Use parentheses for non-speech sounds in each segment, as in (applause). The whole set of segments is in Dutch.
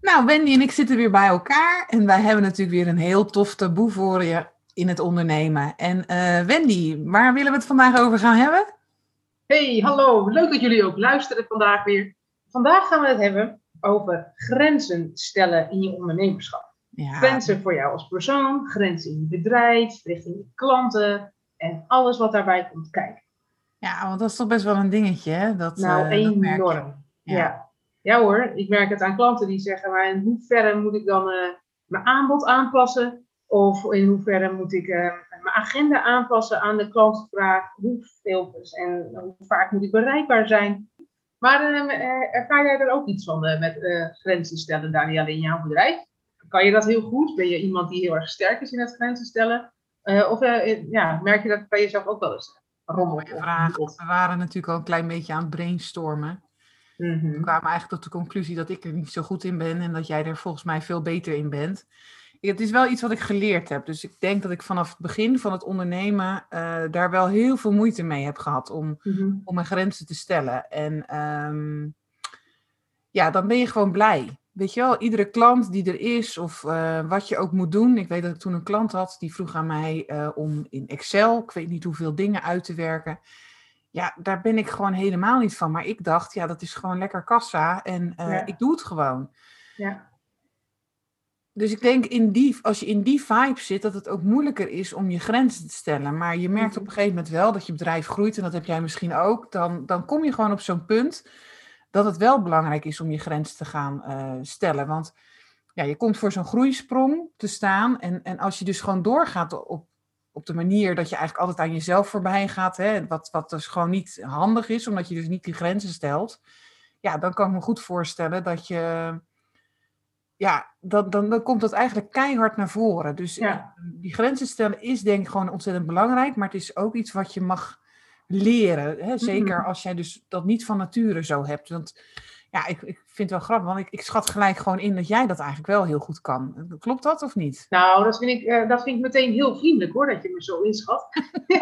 Nou, Wendy en ik zitten weer bij elkaar en wij hebben natuurlijk weer een heel tof taboe voor je in het ondernemen. En uh, Wendy, waar willen we het vandaag over gaan hebben? Hey, hallo. Leuk dat jullie ook luisteren vandaag weer. Vandaag gaan we het hebben over grenzen stellen in je ondernemerschap. Ja. Grenzen voor jou als persoon, grenzen in je bedrijf, richting je klanten en alles wat daarbij komt kijken. Ja, want dat is toch best wel een dingetje, hè? Dat, nou, uh, enorm. Ja. ja. Ja. hoor, ik merk het aan klanten die zeggen, maar in hoeverre moet ik dan uh, mijn aanbod aanpassen? Of in hoeverre moet ik uh, mijn agenda aanpassen aan de klantvraag? Hoeveel en hoe vaak moet ik bereikbaar zijn? Maar ervaar jij er ook iets van met grenzen stellen, Daniel, in jouw bedrijf? Kan je dat heel goed? Ben je iemand die heel erg sterk is in het grenzen stellen? of ja, merk je dat bij jezelf ook wel eens? rommel. Vraag. We waren natuurlijk al een klein beetje aan het brainstormen. Mm We kwamen eigenlijk tot de conclusie dat ik er niet zo goed in ben en dat jij er volgens mij veel beter in bent. Het is wel iets wat ik geleerd heb. Dus ik denk dat ik vanaf het begin van het ondernemen uh, daar wel heel veel moeite mee heb gehad om, mhm. om mijn grenzen te stellen. En um, ja, dan ben je gewoon blij weet je wel, iedere klant die er is of uh, wat je ook moet doen. Ik weet dat ik toen een klant had die vroeg aan mij uh, om in Excel, ik weet niet hoeveel dingen uit te werken. Ja, daar ben ik gewoon helemaal niet van. Maar ik dacht, ja, dat is gewoon lekker kassa en uh, ja. ik doe het gewoon. Ja. Dus ik denk, in die, als je in die vibe zit, dat het ook moeilijker is om je grenzen te stellen. Maar je merkt op een gegeven moment wel dat je bedrijf groeit, en dat heb jij misschien ook. Dan, dan kom je gewoon op zo'n punt dat het wel belangrijk is om je grens te gaan uh, stellen. Want ja, je komt voor zo'n groeisprong te staan. En, en als je dus gewoon doorgaat op, op de manier dat je eigenlijk altijd aan jezelf voorbij gaat, hè, wat, wat dus gewoon niet handig is, omdat je dus niet die grenzen stelt. Ja, dan kan ik me goed voorstellen dat je. Ja, dan, dan, dan komt dat eigenlijk keihard naar voren. Dus ja. die grenzen stellen is denk ik gewoon ontzettend belangrijk. Maar het is ook iets wat je mag leren. Hè? Zeker mm-hmm. als jij dus dat niet van nature zo hebt. Want ja, ik, ik vind het wel grappig, want ik, ik schat gelijk gewoon in dat jij dat eigenlijk wel heel goed kan. Klopt dat of niet? Nou, dat vind ik, uh, dat vind ik meteen heel vriendelijk hoor, dat je me zo inschat.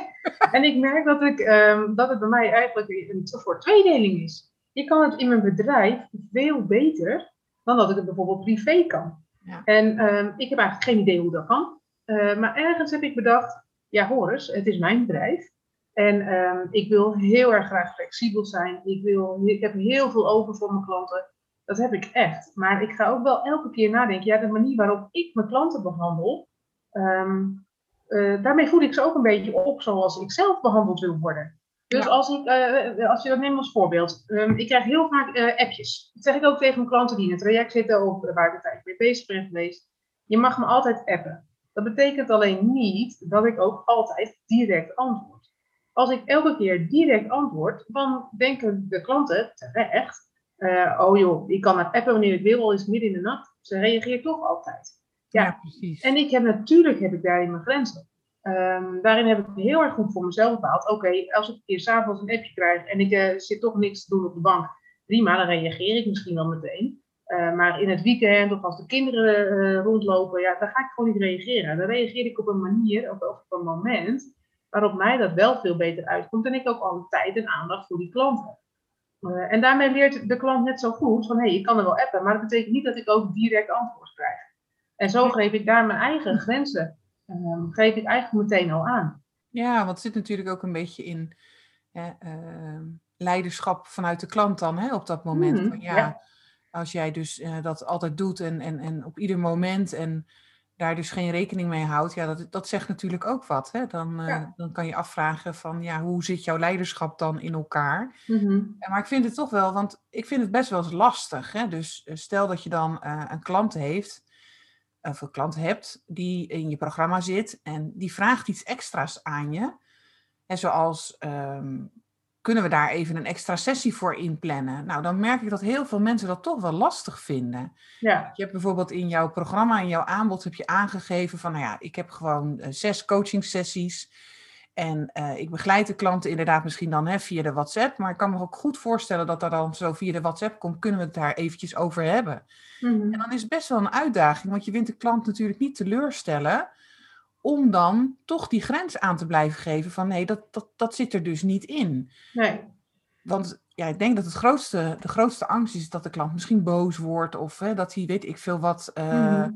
(laughs) en ik merk dat, ik, um, dat het bij mij eigenlijk een soort tweedeling is. Ik kan het in mijn bedrijf veel beter dan dat ik het bijvoorbeeld privé kan. Ja. En um, ik heb eigenlijk geen idee hoe dat kan. Uh, maar ergens heb ik bedacht, ja Horus, het is mijn bedrijf. En um, ik wil heel erg graag flexibel zijn. Ik, wil, ik heb heel veel over voor mijn klanten. Dat heb ik echt. Maar ik ga ook wel elke keer nadenken. Ja, de manier waarop ik mijn klanten behandel. Um, uh, daarmee voed ik ze ook een beetje op zoals ik zelf behandeld wil worden. Dus als, ik, uh, als je dat neemt als voorbeeld. Um, ik krijg heel vaak uh, appjes. Dat zeg ik ook tegen mijn klanten die in het traject zitten. Of waar ik een tijd mee bezig ben geweest. Je mag me altijd appen. Dat betekent alleen niet dat ik ook altijd direct antwoord. Als ik elke keer direct antwoord, dan denken de klanten terecht, uh, oh joh, ik kan het appen wanneer ik wil, al is het midden in de nacht. Ze reageert toch altijd. Ja, precies. En ik heb natuurlijk heb ik daarin mijn grenzen. Um, daarin heb ik heel erg goed voor mezelf bepaald. Oké, als ik een keer s'avonds een appje krijg en ik uh, zit toch niks te doen op de bank, prima, dan reageer ik misschien wel meteen. Uh, maar in het weekend of als de kinderen rondlopen, ja, dan ga ik gewoon niet reageren. Dan reageer ik op een manier of op een moment waarop mij dat wel veel beter uitkomt en ik ook alle tijd en aandacht voor die klant heb. Uh, en daarmee leert de klant net zo goed van hé, hey, ik kan er wel appen, maar dat betekent niet dat ik ook direct antwoord krijg. En zo geef ik daar mijn eigen grenzen, uh, geef ik eigenlijk meteen al aan. Ja, want het zit natuurlijk ook een beetje in uh, leiderschap vanuit de klant dan, hè, op dat moment. Mm, van, ja, ja, Als jij dus eh, dat altijd doet en, en, en op ieder moment en daar dus geen rekening mee houdt, ja, dat, dat zegt natuurlijk ook wat. Hè? Dan, uh, dan kan je afvragen van, ja, hoe zit jouw leiderschap dan in elkaar? Mm-hmm. Maar ik vind het toch wel, want ik vind het best wel eens lastig. Hè? Dus eh, stel dat je dan uh, een klant heeft, of een klant hebt, die in je programma zit en die vraagt iets extra's aan je. En zoals, um, kunnen we daar even een extra sessie voor inplannen? Nou, dan merk ik dat heel veel mensen dat toch wel lastig vinden. Ja. Je hebt bijvoorbeeld in jouw programma, in jouw aanbod, heb je aangegeven van, nou ja, ik heb gewoon uh, zes coachingsessies. En uh, ik begeleid de klanten inderdaad misschien dan hè, via de WhatsApp. Maar ik kan me ook goed voorstellen dat dat dan zo via de WhatsApp komt. Kunnen we het daar eventjes over hebben? Mhm. En dan is het best wel een uitdaging. Want je wint de klant natuurlijk niet teleurstellen. Om dan toch die grens aan te blijven geven van nee, dat, dat, dat zit er dus niet in. Nee. Want ja, ik denk dat het grootste, de grootste angst is dat de klant misschien boos wordt. Of hè, dat hij weet ik veel wat... Uh,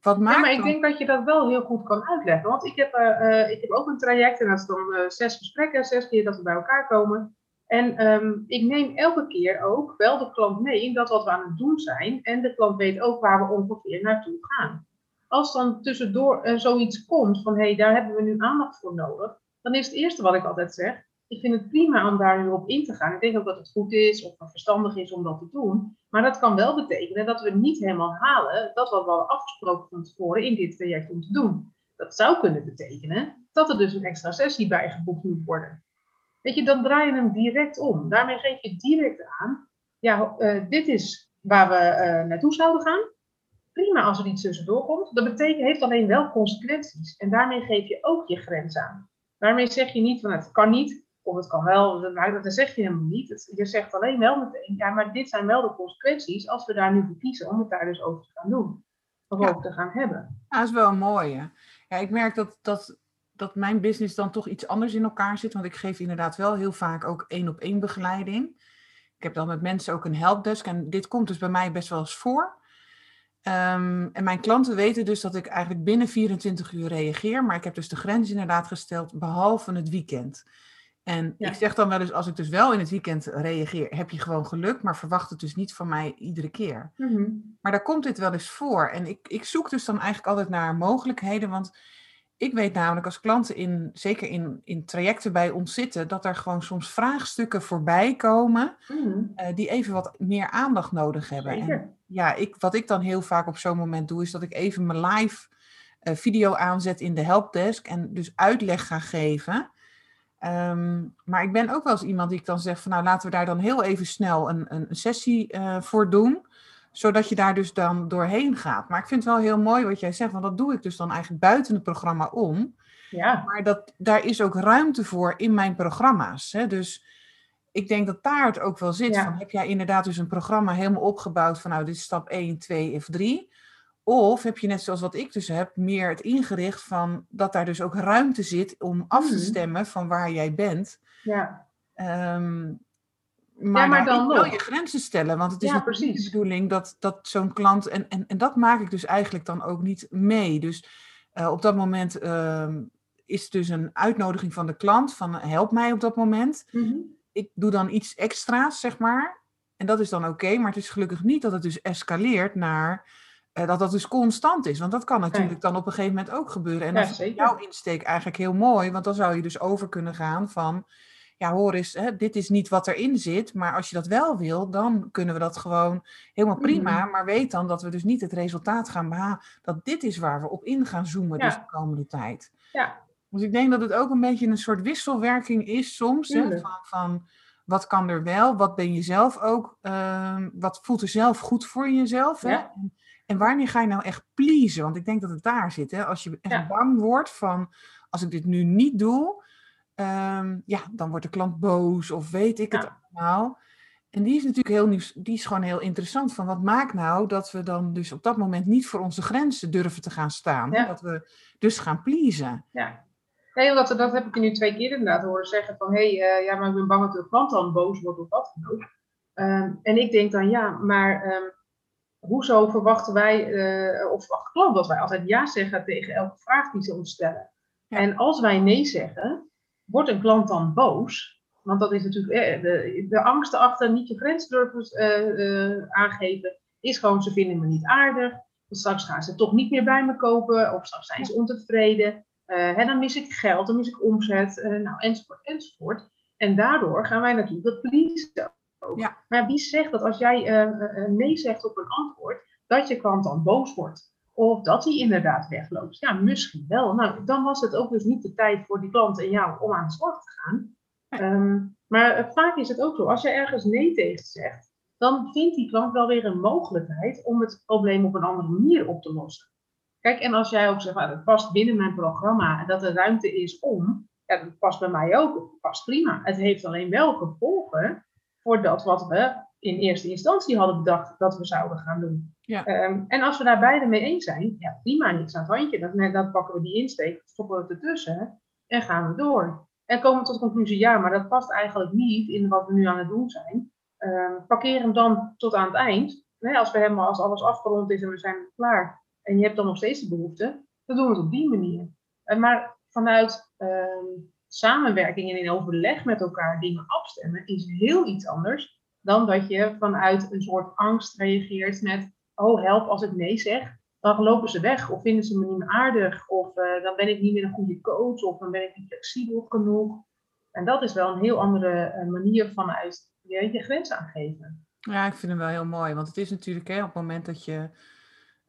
wat maakt ja, maar ik denk dat je dat wel heel goed kan uitleggen. Want ik heb, uh, ik heb ook een traject en dat is dan uh, zes gesprekken, zes keer dat we bij elkaar komen. En um, ik neem elke keer ook wel de klant mee in dat wat we aan het doen zijn. En de klant weet ook waar we ongeveer naartoe gaan. Als dan tussendoor uh, zoiets komt van hé, hey, daar hebben we nu aandacht voor nodig. Dan is het eerste wat ik altijd zeg, ik vind het prima om daar nu op in te gaan. Ik denk ook dat het goed is of verstandig is om dat te doen. Maar dat kan wel betekenen dat we niet helemaal halen dat wat we hadden afgesproken van tevoren in dit traject om te doen. Dat zou kunnen betekenen dat er dus een extra sessie bijgeboekt moet worden. Weet je, dan draai je hem direct om. Daarmee geef je direct aan, ja, uh, dit is waar we uh, naartoe zouden gaan. Prima als er iets tussendoor komt. Dat betekent, heeft alleen wel consequenties. En daarmee geef je ook je grens aan. Daarmee zeg je niet van het kan niet, of het kan wel, dat, dat zeg je helemaal niet. je zegt alleen wel meteen, ja, maar dit zijn wel de consequenties als we daar nu voor kiezen om het daar dus over te gaan doen. Of over te gaan hebben. Ja, dat is wel een mooie. Ja, ik merk dat, dat, dat mijn business dan toch iets anders in elkaar zit. Want ik geef inderdaad wel heel vaak ook één op één begeleiding. Ik heb dan met mensen ook een helpdesk. En dit komt dus bij mij best wel eens voor. Um, en mijn klanten weten dus dat ik eigenlijk binnen 24 uur reageer. Maar ik heb dus de grens inderdaad gesteld, behalve het weekend. En ik zeg dan wel eens, als ik dus wel in het weekend reageer, heb je gewoon geluk, maar verwacht het dus niet van mij iedere keer. Mhm. Maar daar komt dit wel eens voor. En ik, ik zoek dus dan eigenlijk altijd naar mogelijkheden, want ik weet namelijk als klanten in, zeker in, in trajecten bij ons zitten, dat er gewoon soms vraagstukken voorbij komen mhm. eh, die even wat meer aandacht nodig hebben. En ja, ik, wat ik dan heel vaak op zo'n moment doe, is dat ik even mijn live uh, video aanzet in de helpdesk en dus uitleg ga geven. Ehm, maar ik ben ook wel eens iemand die ik dan zeg van nou laten we daar dan heel even snel een, een sessie uh, voor doen. Zodat je daar dus dan doorheen gaat. Maar ik vind het wel heel mooi wat jij zegt, want dat doe ik dus dan eigenlijk buiten het programma om. Ja. Maar dat, daar is ook ruimte voor in mijn programma's. Hè? Dus ik denk dat daar het ook wel zit. Van, heb jij inderdaad dus een programma helemaal opgebouwd van nou dit is stap 1, 2 of 3. Of heb je net zoals wat ik dus heb, meer het ingericht van dat daar dus ook ruimte zit om af te mhm. stemmen van waar jij bent. Ja. Um, maar, ja, maar dan wel je grenzen stellen. Want het is ja, niet de bedoeling dat, dat zo'n klant. En, en, en dat maak ik dus eigenlijk dan ook niet mee. Dus uh, op dat moment uh, is dus een uitnodiging van de klant: van help mij op dat moment. Mm Ik doe dan iets extra's, zeg maar. En dat is dan oké. maar het is gelukkig niet dat het dus escaleert naar eh, dat dat dus constant is. Want dat kan natuurlijk dan op een gegeven moment ook gebeuren. En dat is jouw insteek eigenlijk heel mooi, want dan zou je dus over kunnen gaan van, ja hoor eens, hè, dit is niet wat erin zit, maar als je dat wel wil, dan kunnen we dat gewoon helemaal prima. Mhm. Maar weet dan dat we dus niet het resultaat gaan behalen, dat dit is waar we op in gaan zoomen dus de komende tijd. Ja. Dus ik denk dat het ook een beetje een soort wisselwerking is soms, hè, van, van wat kan er wel, wat ben je zelf ook, uh, wat voelt er zelf goed voor jezelf. Hè? En wanneer ga je nou echt pleasen? Want ik denk dat het daar zit. Hè? Als je echt bang wordt van, als ik dit nu niet doe, um, ja, dan wordt de klant boos of weet ik het allemaal. En die is natuurlijk heel nieuws, die is gewoon heel interessant. Van wat maakt nou dat we dan dus op dat moment niet voor onze grenzen durven te gaan staan? Dat we dus gaan pleasen. Ja. Nee, dat, dat heb ik je nu twee keer inderdaad horen zeggen van hé, hey, uh, ja, maar ik ben bang dat de klant dan boos wordt of wat dan ook. Um, en ik denk dan ja, maar um, hoezo verwachten wij, uh, of verwacht klant dat wij altijd ja zeggen tegen elke vraag die ze ons stellen? En als wij nee zeggen, wordt een klant dan boos? Want dat is natuurlijk eh, de, de angst erachter, niet je grens durven uh, aangeven, is gewoon ze vinden me niet aardig. Straks gaan ze toch niet meer bij me kopen, of straks zijn ze ontevreden. Hè, dan mis ik geld, dan mis ik omzet, nou, enzovoort, enzovoort. En daardoor gaan wij natuurlijk dat pleasen ja. Maar wie zegt dat als jij uh, nee zegt op een antwoord, dat je klant dan boos wordt? Of dat hij inderdaad wegloopt? Ja, misschien wel. Nou, dan was het ook dus niet de tijd voor die klant en jou om aan de slag te gaan. Ehm, maar vaak is het ook zo, als je ergens nee tegen zegt, dan vindt die klant wel weer een mogelijkheid om het probleem op een andere manier op te lossen. Kijk, en als jij ook zegt, nou, dat past binnen mijn programma en dat er ruimte is om, ja, dat past bij mij ook, dat past prima. Het heeft alleen wel gevolgen voor dat wat we in eerste instantie hadden bedacht dat we zouden gaan doen. Ja. Ehm, en als we daar beide mee eens zijn, ja, prima, niks aan het handje. Dan, dan pakken we die insteek, stoppen we het ertussen en gaan we door. En komen we tot de conclusie, ja, maar dat past eigenlijk niet in wat we nu aan het doen zijn. Um, parkeer hem dan tot aan het eind. als, we helemaal, als alles afgerond is en we zijn klaar en je hebt dan nog steeds de behoefte, dan doen we het op die manier. Uh, maar vanuit ehm, samenwerking en in overleg met elkaar dingen afstemmen is heel iets anders dan dat je vanuit een soort angst reageert met, oh help als ik nee zeg, dan lopen ze weg of vinden ze me niet meer aardig of uh, dan ben ik niet meer een goede coach of dan ben ik niet flexibel genoeg. En dat is wel een heel andere uh, manier vanuit je, je grens aangeven. Ja, ik vind hem wel heel mooi, want het is natuurlijk hè, op het moment dat je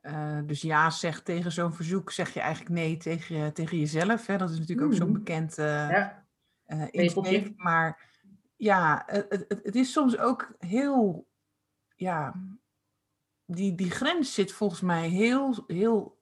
uh, dus ja zegt tegen zo'n verzoek, zeg je eigenlijk nee tegen, tegen jezelf. Hè? Dat is natuurlijk ook zo'n mm. bekend uh, ja. uh, Maar ja, het, het, het, is soms ook heel, ja, die, die grens zit volgens mij heel, heel,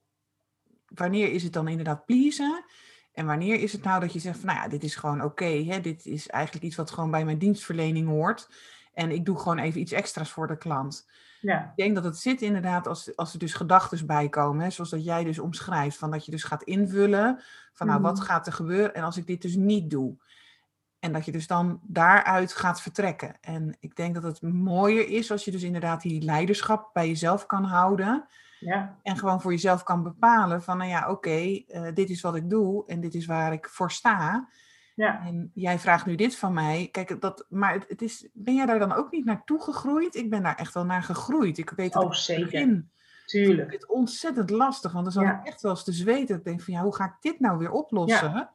wanneer is het dan inderdaad pleasen? En wanneer is het nou dat je zegt van, nou ja, dit is gewoon oké, dit is eigenlijk iets wat gewoon bij mijn dienstverlening hoort. En ik doe gewoon even iets extra's voor de klant. Ja. Ik denk dat het zit inderdaad als, als er dus gedachten bij komen, hè, zoals dat jij dus omschrijft, van dat je dus gaat invullen van nou wat mhm. gaat er gebeuren en als ik dit dus niet doe. En dat je dus dan daaruit gaat vertrekken. En ik denk dat het mooier is als je dus inderdaad die leiderschap bij jezelf kan houden. Ja. En gewoon voor jezelf kan bepalen van, nou ja, oké, eh, dit is wat ik doe en dit is waar ik voor sta. Ja. En jij vraagt nu dit van mij. Kijk, dat, maar het, is, ben jij daar dan ook niet naartoe gegroeid? Ik ben daar echt wel naar gegroeid. Ik weet dat oh, zeker. Tuurlijk. het ontzettend lastig, want dan zat ik echt wel eens te zweten. Ik denk van, ja, hoe ga ik dit nou weer oplossen? Ja.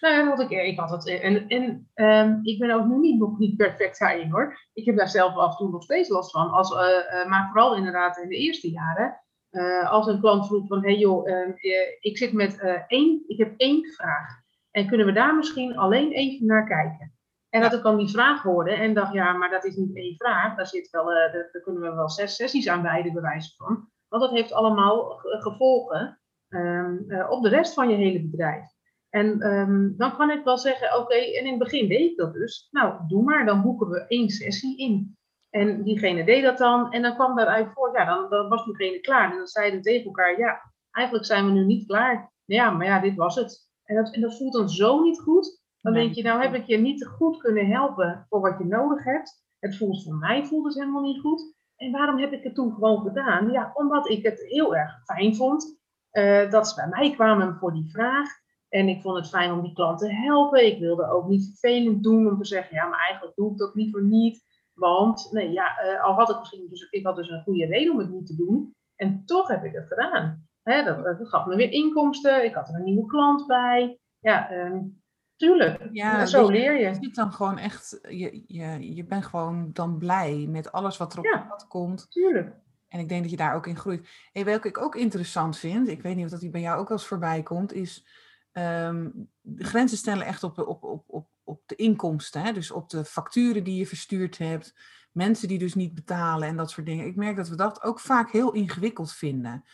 Nou, had ik, ik had het. En, en um, ik ben ook nu niet, nog niet perfect daarin hoor. Ik heb daar zelf af en toe nog steeds last van. Als, uh, uh, maar vooral inderdaad in de eerste jaren. Uh, als een klant vroeg van, hey joh, ehm, ik zit met één, ik heb één vraag. En kunnen we daar misschien alleen even naar kijken? En dat ik dan die vraag hoorde en dacht, ja, maar dat is niet één vraag. Daar, zit wel, uh, daar kunnen we wel zes sessies aan wijden, bewijzen van. Want dat heeft allemaal gevolgen um, uh, op de rest van je hele bedrijf. En um, dan kan ik wel zeggen, oké, en in het begin deed ik dat dus. Nou, doe maar, dan boeken we één sessie in. En diegene deed dat dan. En dan kwam daaruit voor, ja, dan, dan was diegene klaar. En dan zeiden we tegen elkaar, ja, eigenlijk zijn we nu niet klaar. Ja, maar ja, dit was het. En dat, en dat voelt dan zo niet goed. Dan denk je, nou heb ik je niet goed kunnen helpen voor wat je nodig hebt. Het voelt voor mij voelt het helemaal niet goed. En waarom heb ik het toen gewoon gedaan? Ja, omdat ik het heel erg fijn vond. Uh, dat ze bij mij kwamen voor die vraag. En ik vond het fijn om die klant te helpen. Ik wilde ook niet vervelend doen om te zeggen, ja, maar eigenlijk doe ik dat liever niet. Want, nee, ja, uh, al had ik misschien, dus ik had dus een goede reden om het niet te doen. En toch heb ik het gedaan. Hè, dat, dat, gaf me weer inkomsten. Ik had er een nieuwe klant bij. Ja, um, tuurlijk. Ja, zo leer je. Je zit dan gewoon echt, je, je, je bent gewoon dan blij met alles wat er op ja, pad komt. Tuurlijk. En ik denk dat je daar ook in groeit. En welke ik ook interessant vind, ik weet niet of dat die bij jou ook wel eens voorbij komt, is um, grenzen stellen echt op, op, op, op, op de inkomsten. Hè? Dus op de facturen die je verstuurd hebt. Mensen die dus niet betalen en dat soort dingen. Ik merk dat we dat ook vaak heel ingewikkeld vinden.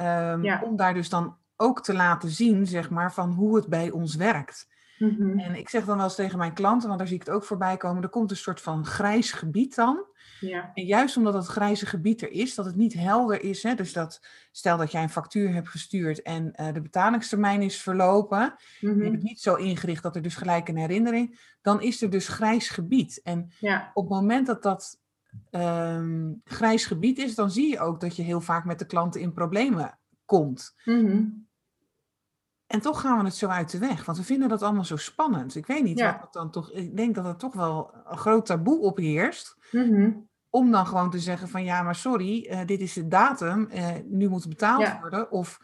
Um, Om daar dus dan ook te laten zien, zeg maar, van hoe het bij ons werkt. Mhm. En ik zeg dan wel eens tegen mijn klanten, want daar zie ik het ook voorbij komen, er komt een soort van grijs gebied dan. Ja. En juist omdat dat grijze gebied er is, dat het niet helder is. Hè, dus dat, stel dat jij een factuur hebt gestuurd en uh, de betalingstermijn is verlopen. Je hebt mhm. het niet zo ingericht dat er dus gelijk een herinnering. Dan is er dus grijs gebied. En ja. op het moment dat dat um, grijs gebied is, dan zie je ook dat je heel vaak met de klanten in problemen komt. Mm en toch gaan we het zo uit de weg, want we vinden dat allemaal zo spannend. Ik weet niet wat dan toch. Ik denk dat er toch wel een groot taboe op heerst. Mhm. Om dan gewoon te zeggen van ja, maar sorry, uh, dit is de datum, uh, nu moet betaald worden. Of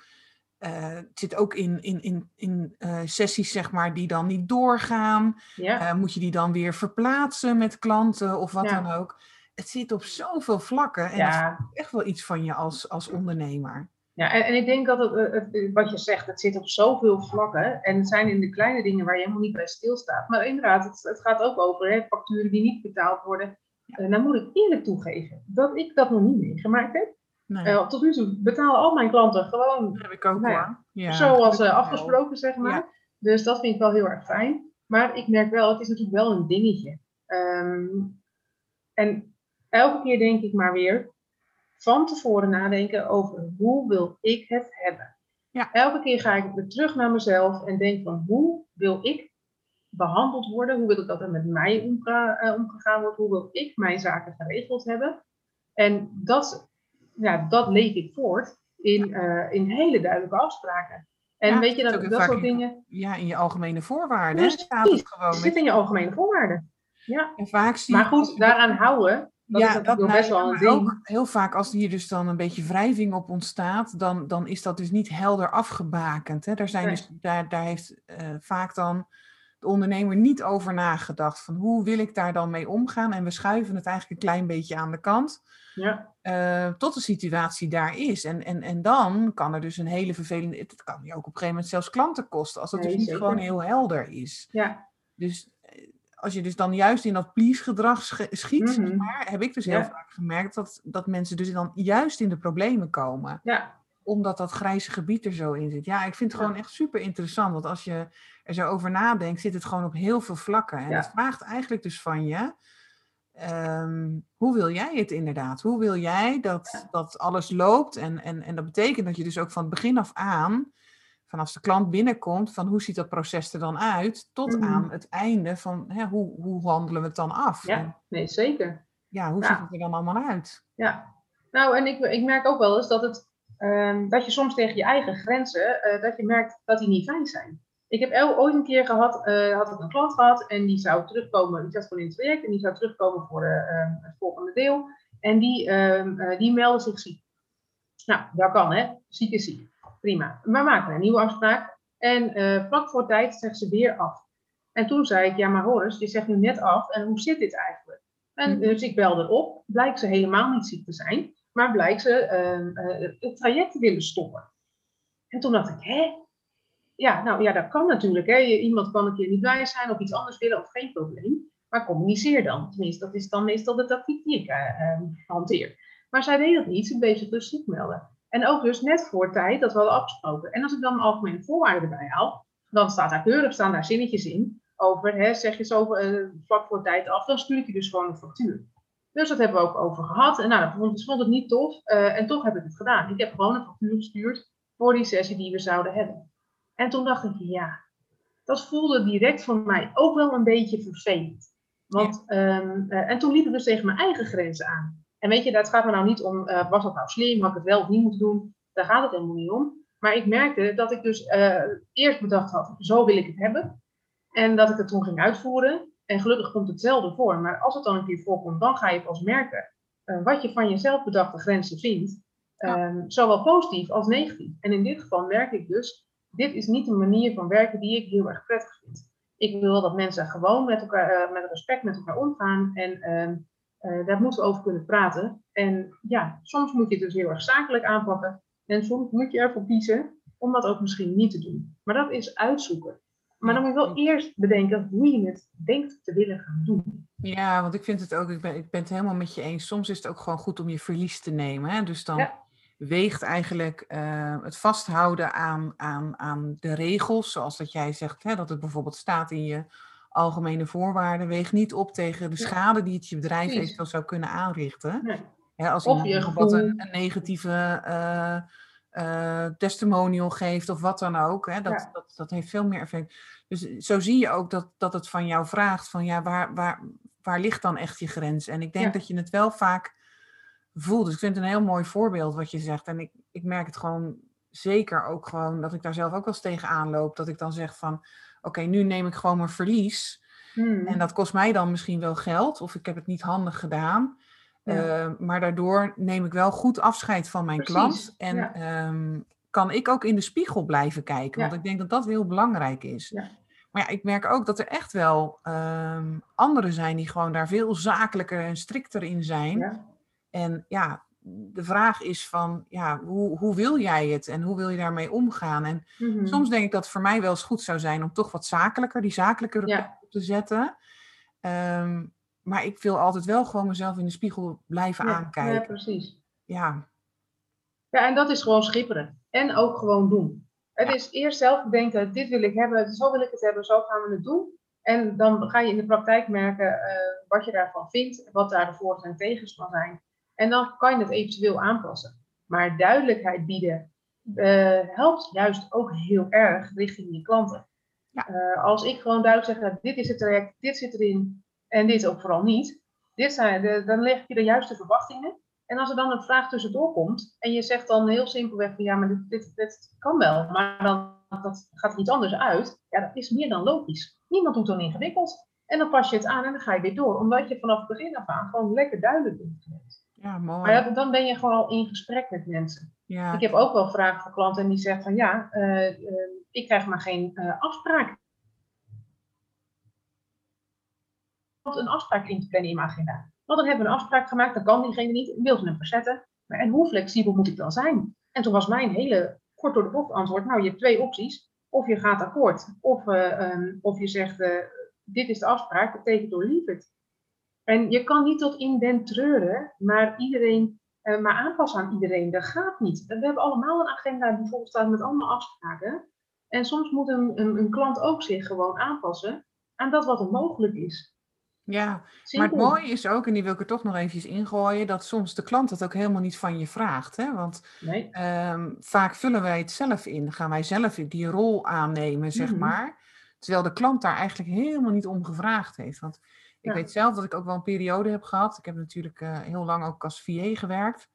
uh, het zit ook in, in, in, in sessies, zeg maar, die dan niet doorgaan. Ja. moet je die dan weer verplaatsen met klanten of wat dan ook. Het zit op zoveel vlakken en dat is echt wel iets van je als, als ondernemer. Ja, en, en ik denk dat het, het, wat je zegt, het zit op zoveel vlakken. En het zijn in de kleine dingen waar je helemaal niet bij stilstaat. Maar inderdaad, het, het gaat ook over hè, facturen die niet betaald worden. Uh, nou moet ik eerlijk toegeven dat ik dat nog niet meegemaakt heb. Nee. Uh, tot nu toe betalen al mijn klanten gewoon heb ik ook, nou, ja, zoals uh, afgesproken, zeg maar. Ja. Dus dat vind ik wel heel erg fijn. Maar ik merk wel, het is natuurlijk wel een dingetje. Um, en elke keer denk ik maar weer van tevoren nadenken over hoe wil ik het hebben. Ja. Elke keer ga ik weer terug naar mezelf en denk van hoe wil ik behandeld worden? Hoe wil ik dat er met mij omga, uh, omgegaan wordt? Hoe wil ik mijn zaken geregeld hebben? En dat, ja, dat leef ik voort in, uh, in hele duidelijke afspraken. En weet je, dat, dat soort dingen... Ja, in je algemene voorwaarden staat het gewoon. zit in je algemene voorwaarden. Ja. En vaak zie maar goed, daaraan houden, dat ja, dat best wel een ding. Ook heel vaak als hier dus dan een beetje wrijving op ontstaat, dan, dan is dat dus niet helder afgebakend. Hè? Daar, zijn dus, daar, daar heeft uh, vaak dan de ondernemer niet over nagedacht. Van hoe wil ik daar dan mee omgaan? En we schuiven het eigenlijk een klein beetje aan de kant. Ja. Uh, tot de situatie daar is. En, en, en dan kan er dus een hele vervelende. Het kan je ook op een gegeven moment zelfs klanten kosten. Als dat dus niet gewoon heel helder is. Ja. Dus eh, als je dus dan juist in dat please-gedrag schiet, mm maar, heb ik dus heel vaak gemerkt dat, dat mensen dus dan juist in de problemen komen. Ja. Omdat dat grijze gebied er zo in zit. Ja, ik vind het gewoon echt super interessant. Want als je er zo over nadenkt, zit het gewoon op heel veel vlakken. En het vraagt eigenlijk dus van je Ehm, hoe wil jij het inderdaad? Hoe wil jij dat, dat alles loopt? En, en, en dat betekent dat je dus ook van het begin af aan, vanaf de klant binnenkomt, van hoe ziet dat proces er dan uit, tot mhm. aan het einde van hè, hoe, hoe handelen we het dan af? Ja, nee, zeker. Ja, hoe ziet het er dan allemaal uit? Ja, nou en ik, ik merk ook wel eens dat, het, um, dat je soms tegen je eigen grenzen, uh, dat je merkt dat die niet fijn zijn. Ik heb ooit een keer gehad, uh, had ik een klant gehad en die zou terugkomen, die zat gewoon in het traject en die zou terugkomen voor de, uh, het volgende deel. En die, uh, die meldde zich ziek. Nou, dat kan hè, ziek is ziek. Prima. We maken een nieuwe afspraak en vlak voor tijd zegt ze weer af. En toen zei ik, ja maar Horus, je zegt nu net af en hoe zit dit eigenlijk? En mhm. dus ik belde op, blijkt ze helemaal niet ziek te zijn, maar blijkt ze ehm, het traject te willen stoppen. En toen dacht ik, hè, ja, nou ja, dat kan natuurlijk. Hè. Iemand kan een keer niet blij zijn of iets anders willen of geen probleem. Maar communiceer dan. Tenminste, dat is dan meestal de tactiek die ik uh, hanteer. Maar zij deed dat niet. Ze bleef zich dus ziek melden. En ook dus net voor tijd dat we hadden afgesproken. En als ik dan een algemene voorwaarden erbij haal, dan staat daar keurig staan daar zinnetjes in over, hè, zeg je zo uh, vlak voor tijd af, dan stuur ik je dus gewoon een factuur. Dus dat hebben we ook over gehad. En nou, dat vond, vond het niet tof. Uh, en toch heb ik het gedaan. Ik heb gewoon een factuur gestuurd voor die sessie die we zouden hebben. En toen dacht ik, ja, dat voelde direct voor mij ook wel een beetje vervelend. Want, ehm, eh, en toen liep ik dus tegen mijn eigen grenzen aan. En weet je, dat gaat me nou niet om, uh, was dat nou slim, had ik het wel of niet moeten doen? Daar gaat het helemaal niet om. Maar ik merkte dat ik dus uh, eerst bedacht had, zo wil ik het hebben. En dat ik het toen ging uitvoeren. En gelukkig komt het zelden voor. Maar als het dan een keer voorkomt, dan ga je pas merken wat je van jezelf bedachte grenzen vindt. Um, zowel positief als negatief. En in dit geval merk ik dus dit is niet een manier van werken die ik heel erg prettig vind. Ik wil dat mensen gewoon met, elkaar, met respect met elkaar omgaan en uh, daar moeten we over kunnen praten. En ja, soms moet je het dus heel erg zakelijk aanpakken en soms moet je ervoor kiezen om dat ook misschien niet te doen. Maar dat is uitzoeken. Maar dan moet je wel eerst bedenken hoe je het denkt te willen gaan doen. Ja, want ik vind het ook, ik ben, ik ben het helemaal met je eens. Soms is het ook gewoon goed om je verlies te nemen. Hè? Dus dan weegt eigenlijk uh, het vasthouden aan, aan, aan de regels, zoals dat jij zegt, hè, dat het bijvoorbeeld staat in je algemene voorwaarden, weegt niet op tegen de schade die het je bedrijf eventueel zou kunnen aanrichten. Nee. als of je bijvoorbeeld een, een, negatieve uh, uh, testimonial geeft of wat dan ook, hè, dat, dat, dat heeft veel meer effect. Dus zo zie je ook dat, dat het van jou vraagt van ja, waar, waar, waar ligt dan echt je grens? En ik denk dat je het wel vaak voel. Dus ik vind het een heel mooi voorbeeld wat je zegt. En ik, ik merk het gewoon zeker ook gewoon dat ik daar zelf ook wel eens tegenaan loop. Dat ik dan zeg van oké, nu neem ik gewoon mijn verlies. Hmm. En dat kost mij dan misschien wel geld of ik heb het niet handig gedaan. Eh, maar daardoor neem ik wel goed afscheid van mijn klant. En ehm, kan ik ook in de spiegel blijven kijken. Want ik denk dat dat heel belangrijk is. Maar ja, ik merk ook dat er echt wel um, anderen zijn die gewoon daar veel zakelijker en strikter in zijn. En ja, de vraag is van, ja, hoe, hoe wil jij het en hoe wil je daarmee omgaan? En mhm. soms denk ik dat het voor mij wel eens goed zou zijn om toch wat zakelijker, die zakelijke ja. op te zetten. Ehm, maar ik wil altijd wel gewoon mezelf in de spiegel blijven aankijken. Ja, precies. Ja. Ja, en dat is gewoon schipperen. En ook gewoon doen. Het is eerst zelf bedenken, dit wil ik hebben, zo wil ik het hebben, zo gaan we het doen. En dan ga je in de praktijk merken uh, wat je daarvan vindt, wat daar de voor- en tegens van zijn. En dan kan je het eventueel aanpassen. Maar duidelijkheid bieden uh, helpt juist ook heel erg richting je klanten. Ja. Uh, als ik gewoon duidelijk zeg, dit is het traject, dit zit erin en dit ook vooral niet. Dit zijn de, dan leg je de juiste verwachtingen. En als er dan een vraag tussendoor komt en je zegt dan heel simpelweg van ja, maar dit, dit, dit kan wel, maar dan dat gaat er iets anders uit. Ja, dat is meer dan logisch. Niemand doet dan ingewikkeld. En dan pas je het aan en dan ga je weer door. Omdat je vanaf het begin af aan gewoon lekker duidelijk bent Ja, mooi. Maar dan ben je gewoon al in gesprek met mensen. Ja. Ik heb ook wel vragen van klanten die zeggen van ja, uh, uh, ik krijg maar geen uh, afspraak. Een afspraak in te plannen in mijn agenda. Want dan hebben we een afspraak gemaakt, dan kan diegene niet, wil ze hem verzetten. Maar en hoe flexibel moet ik dan zijn? En toen was mijn hele kort door de bocht antwoord, nou je hebt twee opties. Of je gaat akkoord, of, um, of je zegt, dit is de afspraak, betekent door leave it. En je kan niet tot in den treuren, maar iedereen, uh, maar aanpassen aan iedereen, dat gaat niet. We hebben allemaal een agenda die vol staat met allemaal afspraken. En soms moet een, een, een, klant ook zich gewoon aanpassen aan dat wat er mogelijk is. Ja, maar het mooie is ook, en die wil ik er toch nog eventjes ingooien, dat soms de klant het ook helemaal niet van je vraagt. Hè? Want nee. Ehm, vaak vullen wij het zelf in, gaan wij zelf die rol aannemen, zeg mhm. maar. Terwijl de klant daar eigenlijk helemaal niet om gevraagd heeft. Want ik weet zelf dat ik ook wel een periode heb gehad. Ik heb natuurlijk uh, heel lang ook als VA gewerkt.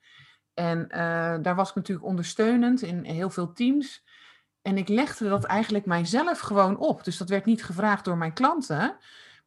En uh, daar was ik natuurlijk ondersteunend in heel veel teams. En ik legde dat eigenlijk mijzelf gewoon op. Dus dat werd niet gevraagd door mijn klanten.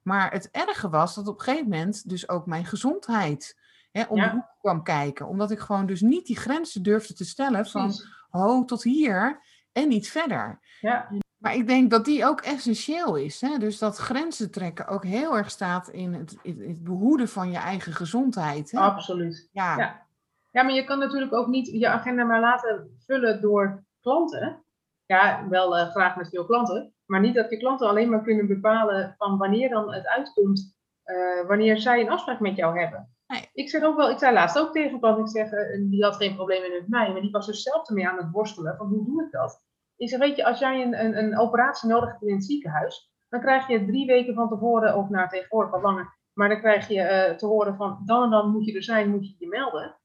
Maar het erge was dat op een gegeven moment dus ook mijn gezondheid hè, om de hoek kwam kijken. Omdat ik gewoon dus niet die grenzen durfde te stellen van ho tot hier en niet verder. Ja. Maar ik denk dat die ook essentieel is. Hè? Dus dat grenzen trekken ook heel erg staat in het, het behoeden van je eigen gezondheid. Hè? Absoluut. Ja. ja. Ja. maar je kan natuurlijk ook niet je agenda maar laten vullen door klanten. Ja, wel uh, graag met veel klanten. Maar niet dat je klanten alleen maar kunnen bepalen van wanneer dan het uitkomt, uh, wanneer zij een afspraak met jou hebben. Nee. Ik zeg ook wel, ik zei laatst ook tegen een klant, ik zeg, uh, die had geen problemen met mij, maar die was er zelf ermee aan het worstelen van hoe doe ik dat? Zeg, weet je, als jij een, een, een operatie nodig hebt in het ziekenhuis, dan krijg je drie weken van tevoren, of nou tegenwoordig wat langer, maar dan krijg je uh, te horen van dan en dan moet je er zijn, moet je je melden.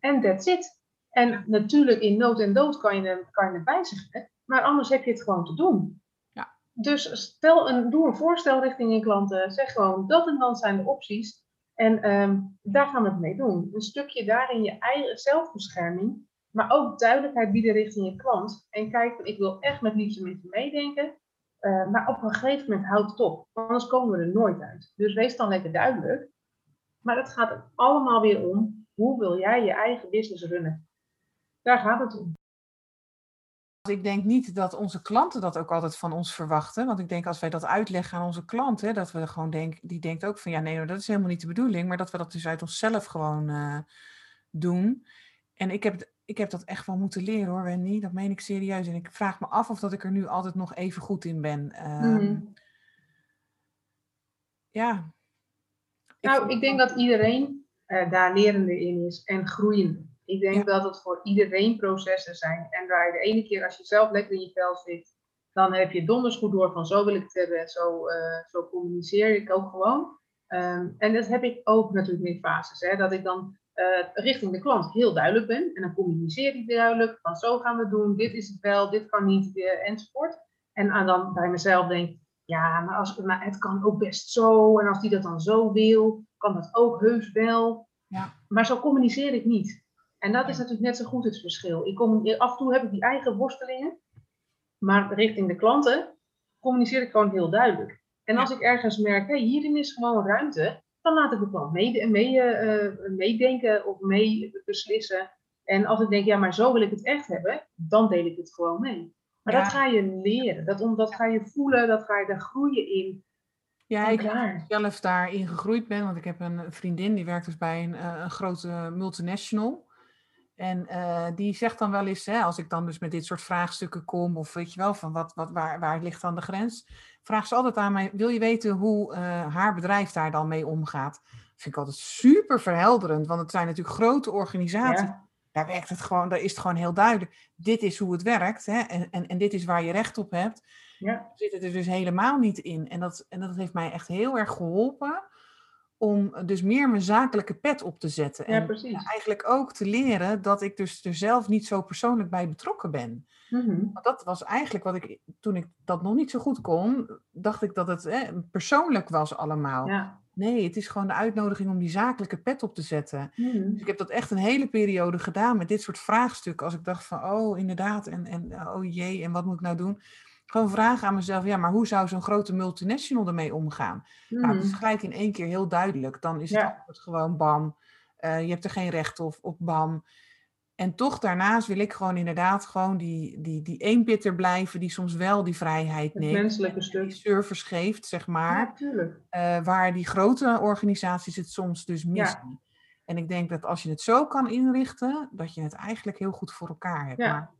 En that's it. En natuurlijk in nood en dood kan je, kan je het wijzigen, maar anders heb je het gewoon te doen. Dus stel een, doe een voorstel richting je klanten. Zeg gewoon dat en dan zijn de opties. En um, daar gaan we het mee doen. Een stukje daarin je eigen zelfbescherming. Maar ook duidelijkheid bieden richting je klant. En kijk, ik wil echt met liefde met je meedenken. Uh, maar op een gegeven moment houdt het op. Anders komen we er nooit uit. Dus wees dan lekker duidelijk. Maar het gaat allemaal weer om. Hoe wil jij je eigen business runnen? Daar gaat het om. Ik denk niet dat onze klanten dat ook altijd van ons verwachten. Want ik denk als wij dat uitleggen aan onze klanten, dat we gewoon denken, die denkt ook van ja, nee, dat is helemaal niet de bedoeling. Maar dat we dat dus uit onszelf gewoon uh, doen. En ik heb, ik heb dat echt wel moeten leren hoor, Wendy. Dat meen ik serieus. En ik vraag me af of dat ik er nu altijd nog even goed in ben. Um, Ja. Nou, ik denk dat iedereen uh, daar lerende in is en groeiende. Ik denk dat het voor iedereen processen zijn. En waar je de ene keer als je zelf lekker in je vel zit, dan heb je donders goed door van zo wil ik het hebben en zo, uh, zo communiceer ik ook gewoon. Um, en dat heb ik ook natuurlijk in fases. Hè, dat ik dan uh, richting de klant heel duidelijk ben. En dan communiceer ik duidelijk van zo gaan we het doen, dit is het wel, dit kan niet, uh, enzovoort. En dan bij mezelf denk ja, maar, als, maar het kan ook best zo. En als die dat dan zo wil, kan dat ook heus wel. Ja. Maar zo communiceer ik niet. En dat is natuurlijk net zo goed het verschil. Ik kom, af en toe heb ik die eigen worstelingen, maar richting de klanten communiceer ik gewoon heel duidelijk. En als ik ergens merk, hé, hierin is gewoon ruimte, dan laat ik de klant mee, mee, uh, meedenken of mee beslissen. En als ik denk, ja, maar zo wil ik het echt hebben, dan deel ik het gewoon mee. Maar dat ga je leren, dat, dat ga je voelen, dat ga je daar groeien in. Ja, ik zelf daarin gegroeid ben, want ik heb een vriendin die werkt dus bij een, een grote multinational. En uh, die zegt dan wel eens, hè, als ik dan dus met dit soort vraagstukken kom, of weet je wel, van wat, wat, waar, waar ligt dan de grens, vraagt ze altijd aan mij, wil je weten hoe uh, haar bedrijf daar dan mee omgaat? Dat vind ik altijd super verhelderend, want het zijn natuurlijk grote organisaties. Ja. Daar werkt het gewoon, daar is het gewoon heel duidelijk. Dit is hoe het werkt hè, en, en, en dit is waar je recht op hebt. Ja. Zit het er dus helemaal niet in. En dat, en dat heeft mij echt heel erg geholpen om dus meer mijn zakelijke pet op te zetten. Ja, en precies. eigenlijk ook te leren dat ik dus er zelf niet zo persoonlijk bij betrokken ben. Mm Want dat was eigenlijk wat ik, toen ik dat nog niet zo goed kon, dacht ik dat het hè, persoonlijk was allemaal. Ja. Nee, het is gewoon de uitnodiging om die zakelijke pet op te zetten. Mhm. Dus ik heb dat echt een hele periode gedaan met dit soort vraagstukken. Als ik dacht van, oh inderdaad, en, en oh jee, en wat moet ik nou doen? Gewoon vragen aan mezelf, ja, maar hoe zou zo'n grote multinational ermee omgaan? Nou, het is mhm. gelijk in één keer heel duidelijk. Dan is het gewoon bam. Uh, je hebt er geen recht op, op bam. En toch daarnaast wil ik gewoon inderdaad gewoon die, die, die eenpitter blijven, die soms wel die vrijheid neemt. Het menselijke stuk. Die service geeft, zeg maar. Ja, uh, waar die grote organisaties het soms dus missen. En ik denk dat als je het zo kan inrichten, dat je het eigenlijk heel goed voor elkaar hebt. Maar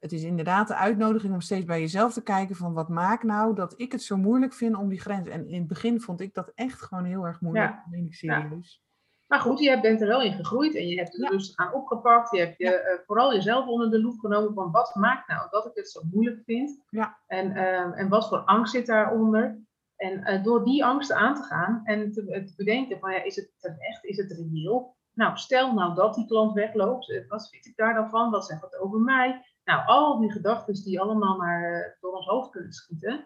het is inderdaad de uitnodiging om steeds bij jezelf te kijken van wat maakt nou dat ik het zo moeilijk vind om die grens. En in het begin vond ik dat echt gewoon heel erg moeilijk. Ja. ik serieus. Maar goed, je bent er wel in gegroeid en je hebt het ja. rustig aan opgepakt. Je hebt je, uh, vooral jezelf onder de loep genomen van wat maakt nou dat ik het zo moeilijk vind. Ja. En, uh, en wat voor angst zit daaronder. En uh, door die angst aan te gaan en te, te bedenken van ja, is het terecht, is het reëel? Nou, stel nou dat die klant wegloopt, wat vind ik daar dan van? Wat zegt het over mij? Nou, al die gedachten die allemaal maar eh, door ons hoofd kunnen schieten,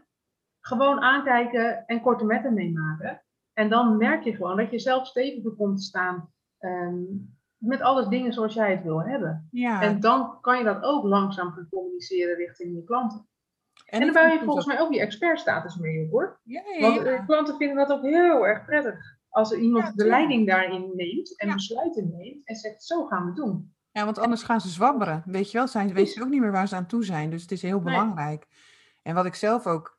gewoon aankijken en korte metten meemaken. En dan merk je gewoon dat je zelf steviger komt te staan ehm, met alles dingen zoals jij het wil hebben. Ja. En dan kan je dat ook langzaam gaan communiceren richting je klanten. En, en dan bouw je volgens mij ook die expertstatus mee op hoor. Ja, ja, Want uh, klanten vinden dat ook heel erg prettig. Als er iemand de leiding daarin neemt en besluiten neemt en zegt zo gaan we het doen. Ja, want anders gaan ze zwabberen. Weet je wel, zijn, weten ze ook niet meer waar ze aan toe zijn. Dus het is heel belangrijk. En wat ik zelf ook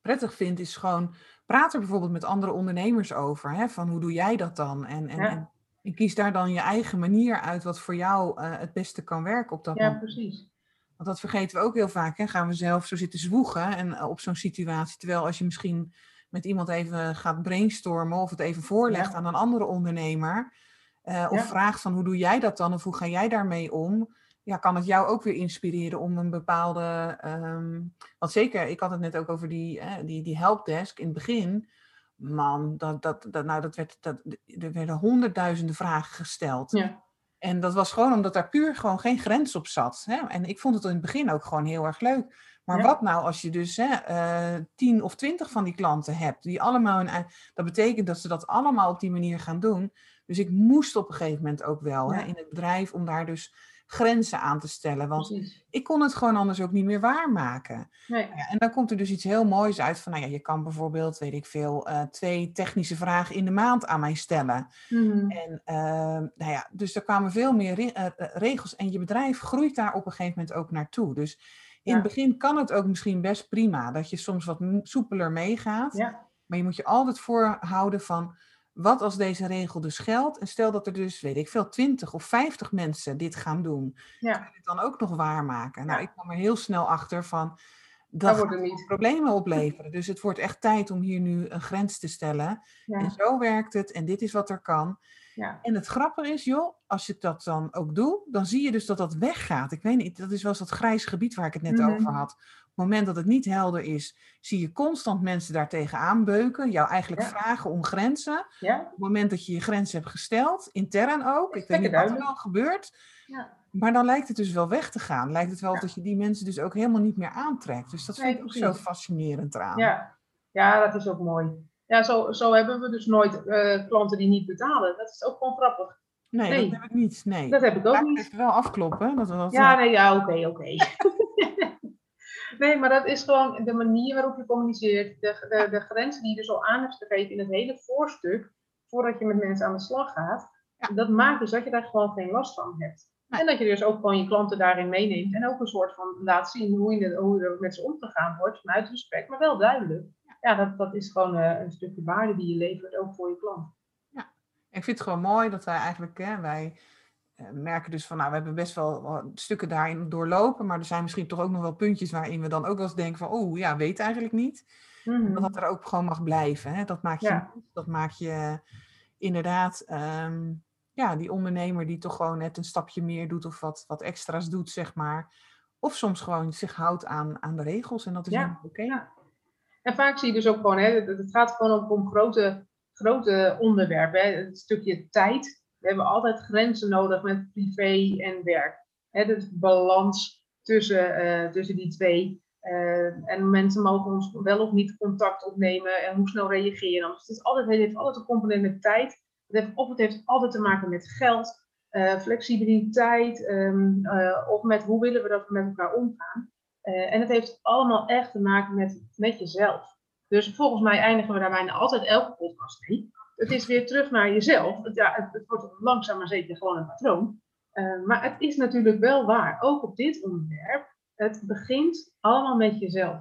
prettig vind, is gewoon praat er bijvoorbeeld met andere ondernemers over. Hè, van hoe doe jij dat dan? En, en, en, kies daar dan je eigen manier uit wat voor jou uh, het beste kan werken op dat ja, moment. Ja, precies. Want dat vergeten we ook heel vaak. Hè? Gaan we zelf zo zitten zwoegen en, uh, op zo'n situatie. Terwijl als je misschien met iemand even gaat brainstormen of het even voorlegt aan een andere ondernemer uh, of vraagt van hoe doe jij dat dan of hoe ga jij daarmee om? Ja, kan het jou ook weer inspireren om een bepaalde. Um, want zeker, ik had het net ook over die, uh, die, die helpdesk in het begin. Man, dat, dat, dat, nou, dat werd, dat, er werden honderdduizenden vragen gesteld. Ja. En dat was gewoon omdat daar puur gewoon geen grens op zat. Hè? En ik vond het in het begin ook gewoon heel erg leuk. Maar wat nou als je dus hè, uh, tien of twintig van die klanten hebt, die allemaal een. Dat betekent dat ze dat allemaal op die manier gaan doen. Dus ik moest op een gegeven moment ook wel hè, in het bedrijf om daar dus grenzen aan te stellen. Want ik kon het gewoon anders ook niet meer waarmaken. Nee. En dan komt er dus iets heel moois uit van, nou ja, je kan bijvoorbeeld, weet ik veel, uh, twee technische vragen in de maand aan mij stellen. Mm. En uh, nou ja, dus er kwamen veel meer re uh, regels en je bedrijf groeit daar op een gegeven moment ook naartoe. Dus in het begin kan het ook misschien best prima dat je soms wat soepeler meegaat. Ja. Maar je moet je altijd voorhouden van wat als deze regel dus geldt? En stel dat er dus, weet ik veel, 20 of 50 mensen dit gaan doen. Ja. Kan je het dan ook nog waarmaken? Nou, ik kwam er heel snel achter van, dat gaat niet. problemen opleveren. Dus het wordt echt tijd om hier nu een grens te stellen. Ja. En zo werkt het en dit is wat er kan. Ja. En het grappige is, joh, als je dat dan ook doet, dan zie je dus dat dat weggaat. Ik weet niet, dat is wel eens dat grijs gebied waar ik het net mhm. over had het moment dat het niet helder is, zie je constant mensen daartegen aanbeuken, jou eigenlijk vragen om grenzen. Ja. Op het moment dat je je grens hebt gesteld, intern ook, ik weet niet wat er dan gebeurt. Ja. Maar dan lijkt het dus wel weg te gaan. Lijkt het wel dat je die mensen dus ook helemaal niet meer aantrekt. Dus dat vind ik ook zo fascinerend eraan. Ja. ja, dat is ook mooi. Ja, zo, zo hebben we dus nooit uh, klanten die niet betalen. Dat is ook gewoon grappig. Nee, nee, dat heb ik niet. Nee. Dat heb ik ook niet. Even wel afkloppen. Dat, dat, ja, nee, ja, oké, oké. (laughs) Nee, maar dat is gewoon de manier waarop je communiceert, de, de, de grenzen die je dus al aan hebt gegeven in het hele voorstuk, voordat je met mensen aan de slag gaat. Dat maakt dus dat je daar gewoon geen last van hebt. En dat je dus ook gewoon je klanten daarin meeneemt en ook een soort van laat zien hoe, je, hoe er met ze omgegaan wordt, vanuit respect, maar wel duidelijk. ja, dat, dat is gewoon een stukje waarde die je levert, ook voor je klant. Ja, ik vind het gewoon mooi dat wij eigenlijk, hè, wij merken dus van, nou, we hebben best wel stukken daarin doorlopen, maar er zijn misschien toch ook nog wel puntjes waarin we dan ook wel eens denken van, oh ja, weet eigenlijk niet. Mm Dat dat er ook gewoon mag blijven. Hè? Dat maakt je, dat maakt je inderdaad, ehm, ja, die ondernemer die toch gewoon net een stapje meer doet of wat, wat extra's doet, zeg maar. Of soms gewoon zich houdt aan, aan de regels en dat is ja. oké. Ja. En vaak zie je dus ook gewoon, hè, het gaat gewoon om grote, grote onderwerpen. Hè. Het stukje tijd. We hebben altijd grenzen nodig met privé en werk. De balans tussen, uh, tussen die twee. Uh, en mensen mogen ons wel of niet contact opnemen en hoe snel reageren. Dus het, is altijd, het heeft altijd een component met tijd. Het heeft, of het heeft altijd te maken met geld, uh, flexibiliteit, uh, of met hoe willen we dat we met elkaar omgaan. en het heeft allemaal echt te maken met, met jezelf. Dus volgens mij eindigen we daar bijna altijd elke podcast mee. Het is weer terug naar jezelf. Het, ja, het, wordt langzaam maar zeker gewoon een patroon. maar het is natuurlijk wel waar, ook op dit onderwerp het begint allemaal met jezelf.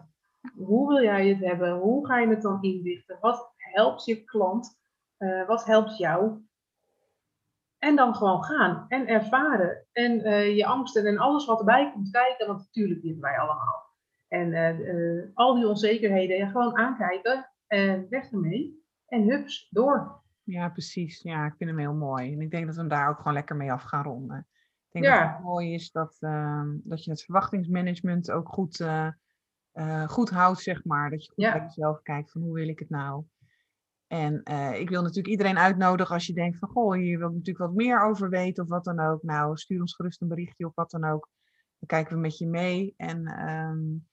Hoe wil jij het hebben? Hoe ga je het dan inrichten? Wat helpt je klant? Uh, wat helpt jou? En dan gewoon gaan en ervaren. En uh, je angsten en alles wat erbij komt kijken, want natuurlijk weten wij allemaal. En al die onzekerheden gewoon aankijken en weg ermee. En hups, door. Ja, precies. Ja, ik vind hem heel mooi. En ik denk dat we hem daar ook gewoon lekker mee af gaan ronden. Ik denk ja. dat het mooi is dat, uh, dat je het verwachtingsmanagement ook goed, uh, uh, goed houdt, zeg maar. Dat je goed ja. bij jezelf kijkt van hoe wil ik het nou. En eh, ik wil natuurlijk iedereen uitnodigen als je denkt van, goh, je wilt natuurlijk wat meer over weten of wat dan ook. Nou, stuur ons gerust een berichtje of wat dan ook. Dan kijken we met je mee. En um,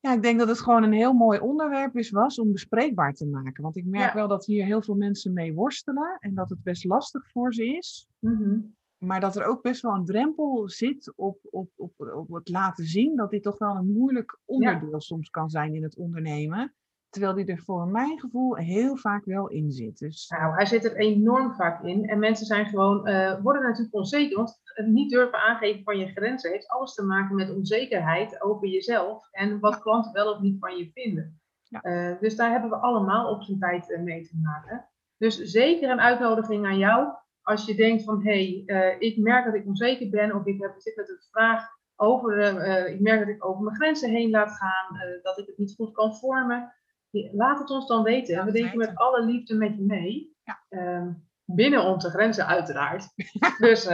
ja, ik denk dat het gewoon een heel mooi onderwerp is, was om bespreekbaar te maken. Want ik merk wel dat hier heel veel mensen mee worstelen en dat het best lastig voor ze is. Mm -hmm. Maar dat er ook best wel een drempel zit op, op, op, op het laten zien dat dit toch wel een moeilijk onderdeel soms kan zijn in het ondernemen. Terwijl die er voor mijn gevoel heel vaak wel in zit. Dus... Nou, hij zit er enorm vaak in. En mensen zijn gewoon, uh, worden natuurlijk onzeker. Want het niet durven aangeven van je grenzen heeft alles te maken met onzekerheid over jezelf. En wat klanten wel of niet van je vinden. Ja. Uh, dus daar hebben we allemaal op zijn tijd mee te maken. Dus zeker een uitnodiging aan jou als je denkt van hé, hey, uh, ik merk dat ik onzeker ben of ik heb, zit met een vraag over, ik merk dat ik over mijn grenzen heen laat gaan, dat ik het niet goed kan vormen. Laat het ons dan weten. Ja, we denken met alle liefde met je mee. Ja. Ehm, binnen onze grenzen uiteraard. (laughs) dus,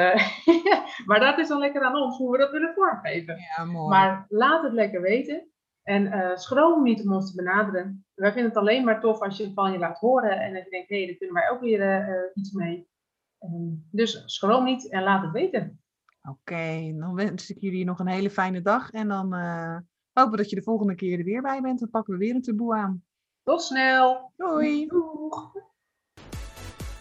(laughs) maar dat is dan lekker aan ons hoe we dat willen vormgeven. Ja, mooi. Maar laat het lekker weten. En schroom niet om ons te benaderen. Wij vinden het alleen maar tof als je van je laat horen en dat je denkt, hé, hey, daar kunnen wij ook weer iets mee. Ehm, dus schroom niet en laat het weten. Oké, dan wens ik jullie nog een hele fijne dag. En dan uh, hopen dat je de volgende keer er weer bij bent. Dan pakken we weer een taboe aan. Tot snel. Doei. Doeg.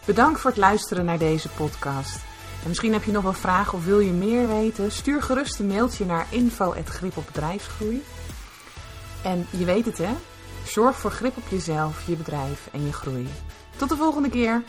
Bedankt voor het luisteren naar deze podcast. En misschien heb je nog wel vragen of wil je meer weten? Stuur gerust een mailtje naar info.gripopbedrijfsgroei. En je weet het hè? Zorg voor grip op jezelf, je bedrijf en je groei. Tot de volgende keer.